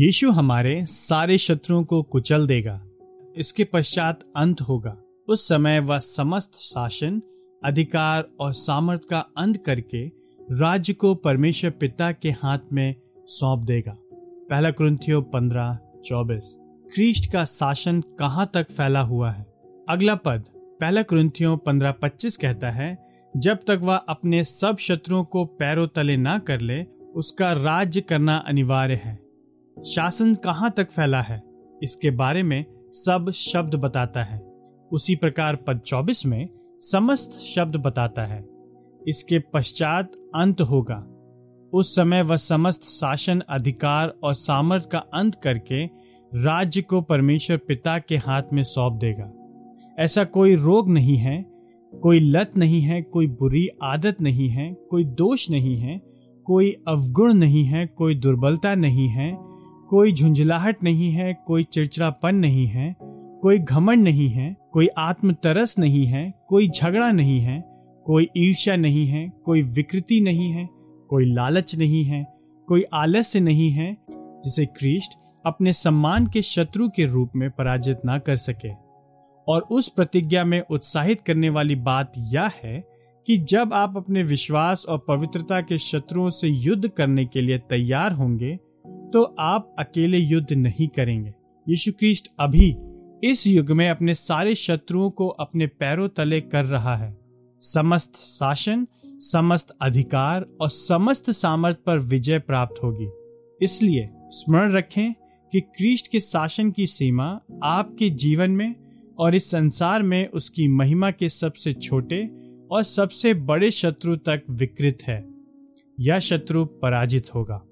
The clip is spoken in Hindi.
यीशु हमारे सारे शत्रुओं को कुचल देगा। इसके पश्चात अंत होगा। उस समय वह समस्त शासन, अधिकार और सामर्थ का अंत करके राज्य को परमेश्वर पिता के हाथ में सौंप देगा। पहला क्रंथियो पंद्रह, चौबीस। क्रिस्ट का शासन कहाँ तक फैला हुआ है? अगला पद, पहला क्रंथियो पंद्रह, पच्चीस कहता है, जब तक वह अपने सब शत्रुओं को पैरों तले ना कर ले, उसका राज्य करना अनिवार्य है। शासन कहाँ तक फैला है? इसके बारे में सब शब्द बताता है। उसी प्रकार पद 24 में समस्त शब्द बताता है। इसके पश्चात अंत होगा। उस समय वह समस्त शासन, अधिकार और सामर्थ का अंत करके राज्य को परमेश्वर पिता के हाथ में सौंप देगा। ऐसा कोई रोग नहीं है, कोई लत नहीं है, कोई बुरी आदत नहीं है, कोई दोष नहीं है, कोई अवगुण नहीं है, कोई दुर्बलता नहीं है कोई झुंझलाहट नहीं है, कोई चिड़चिड़ापन नहीं है, कोई घमंड नहीं है, कोई आत्म तरस नहीं है, कोई झगड़ा नहीं है, कोई ईर्ष्या नहीं है, कोई विकृति नहीं है, कोई लालच नहीं है, कोई आलस्य नहीं है, जिसे क्रिस्ट अपने सम्मान के शत्रु के रूप में पराजित ना कर सके। और उस प्रतिज्ञा में उत्साहित करने वाली बात यह है कि जब आप अपने विश्वास और पवित्रता के शत्रुओं से युद्ध करने के लिए तैयार होंगे तो आप अकेले युद्ध नहीं करेंगे। यीशु क्रिस्ट अभी इस युग में अपने सारे शत्रुओं को अपने पैरों तले कर रहा है। समस्त शासन, समस्त अधिकार और समस्त सामर्थ पर विजय प्राप्त होगी। इसलिए स्मरण रखें कि क्रिस्ट के शासन की सीमा आपके जीवन में और इस संसार में उसकी महिमा के सबसे छोटे और सबसे बड़े शत्रु तक विकृत है। यह शत्रु पराजित होगा।